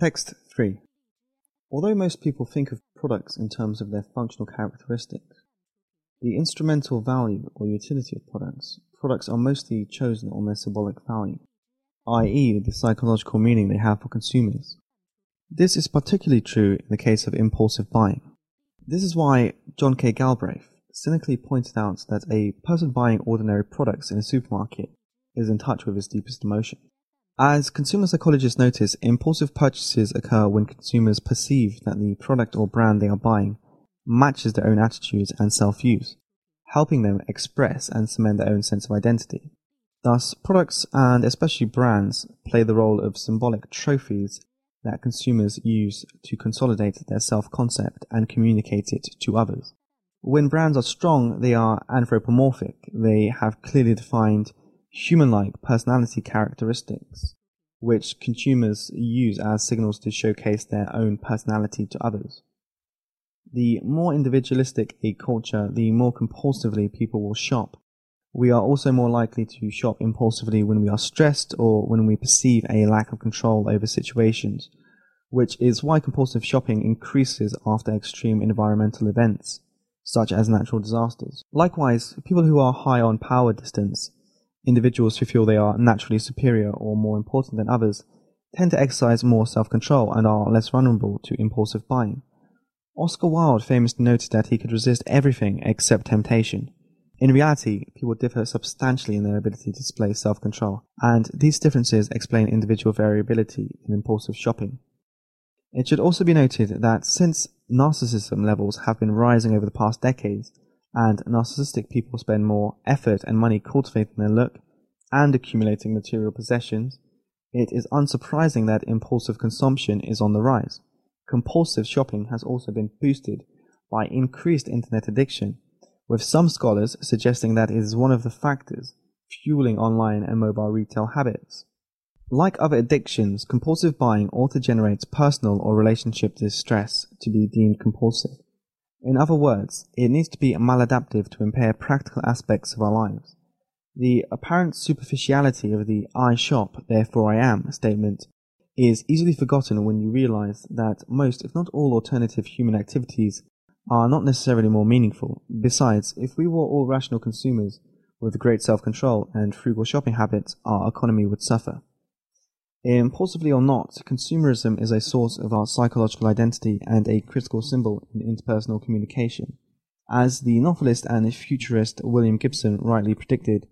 Text 3. Although most people think of products in terms of their functional characteristics, the instrumental value or utility of products, products are mostly chosen on their symbolic value, i.e., the psychological meaning they have for consumers. This is particularly true in the case of impulsive buying. This is why John K. Galbraith cynically pointed out that a person buying ordinary products in a supermarket is in touch with his deepest emotion. As consumer psychologists notice, impulsive purchases occur when consumers perceive that the product or brand they are buying matches their own attitudes and self-views, helping them express and cement their own sense of identity. Thus, products and especially brands play the role of symbolic trophies that consumers use to consolidate their self-concept and communicate it to others. When brands are strong, they are anthropomorphic. They have clearly defined human-like personality characteristics, which consumers use as signals to showcase their own personality to others. The more individualistic a culture, the more compulsively people will shop. We are also more likely to shop impulsively when we are stressed or when we perceive a lack of control over situations, which is why compulsive shopping increases after extreme environmental events, such as natural disasters. Likewise, people who are high on power distance individuals who feel they are naturally superior or more important than others tend to exercise more self-control and are less vulnerable to impulsive buying. Oscar Wilde famously noted that he could resist everything except temptation. In reality, people differ substantially in their ability to display self-control, and these differences explain individual variability in impulsive shopping. It should also be noted that since narcissism levels have been rising over the past decades, and narcissistic people spend more effort and money cultivating their look and accumulating material possessions, it is unsurprising that impulsive consumption is on the rise. Compulsive shopping has also been boosted by increased internet addiction, with some scholars suggesting that it is one of the factors fueling online and mobile retail habits. Like other addictions, compulsive buying also generates personal or relationship distress to be deemed compulsive. In other words, it needs to be maladaptive to impair practical aspects of our lives. The apparent superficiality of the I shop, therefore I am statement is easily forgotten when you realize that most, if not all, alternative human activities are not necessarily more meaningful. Besides, if we were all rational consumers with great self-control and frugal shopping habits, our economy would suffer. Impulsively or not, consumerism is a source of our psychological identity and a critical symbol in interpersonal communication. As the novelist and futurist William Gibson rightly predicted,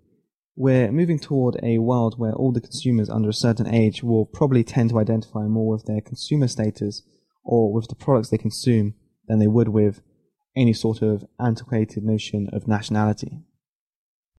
we're moving toward a world where all the consumers under a certain age will probably tend to identify more with their consumer status or with the products they consume than they would with any sort of antiquated notion of nationality.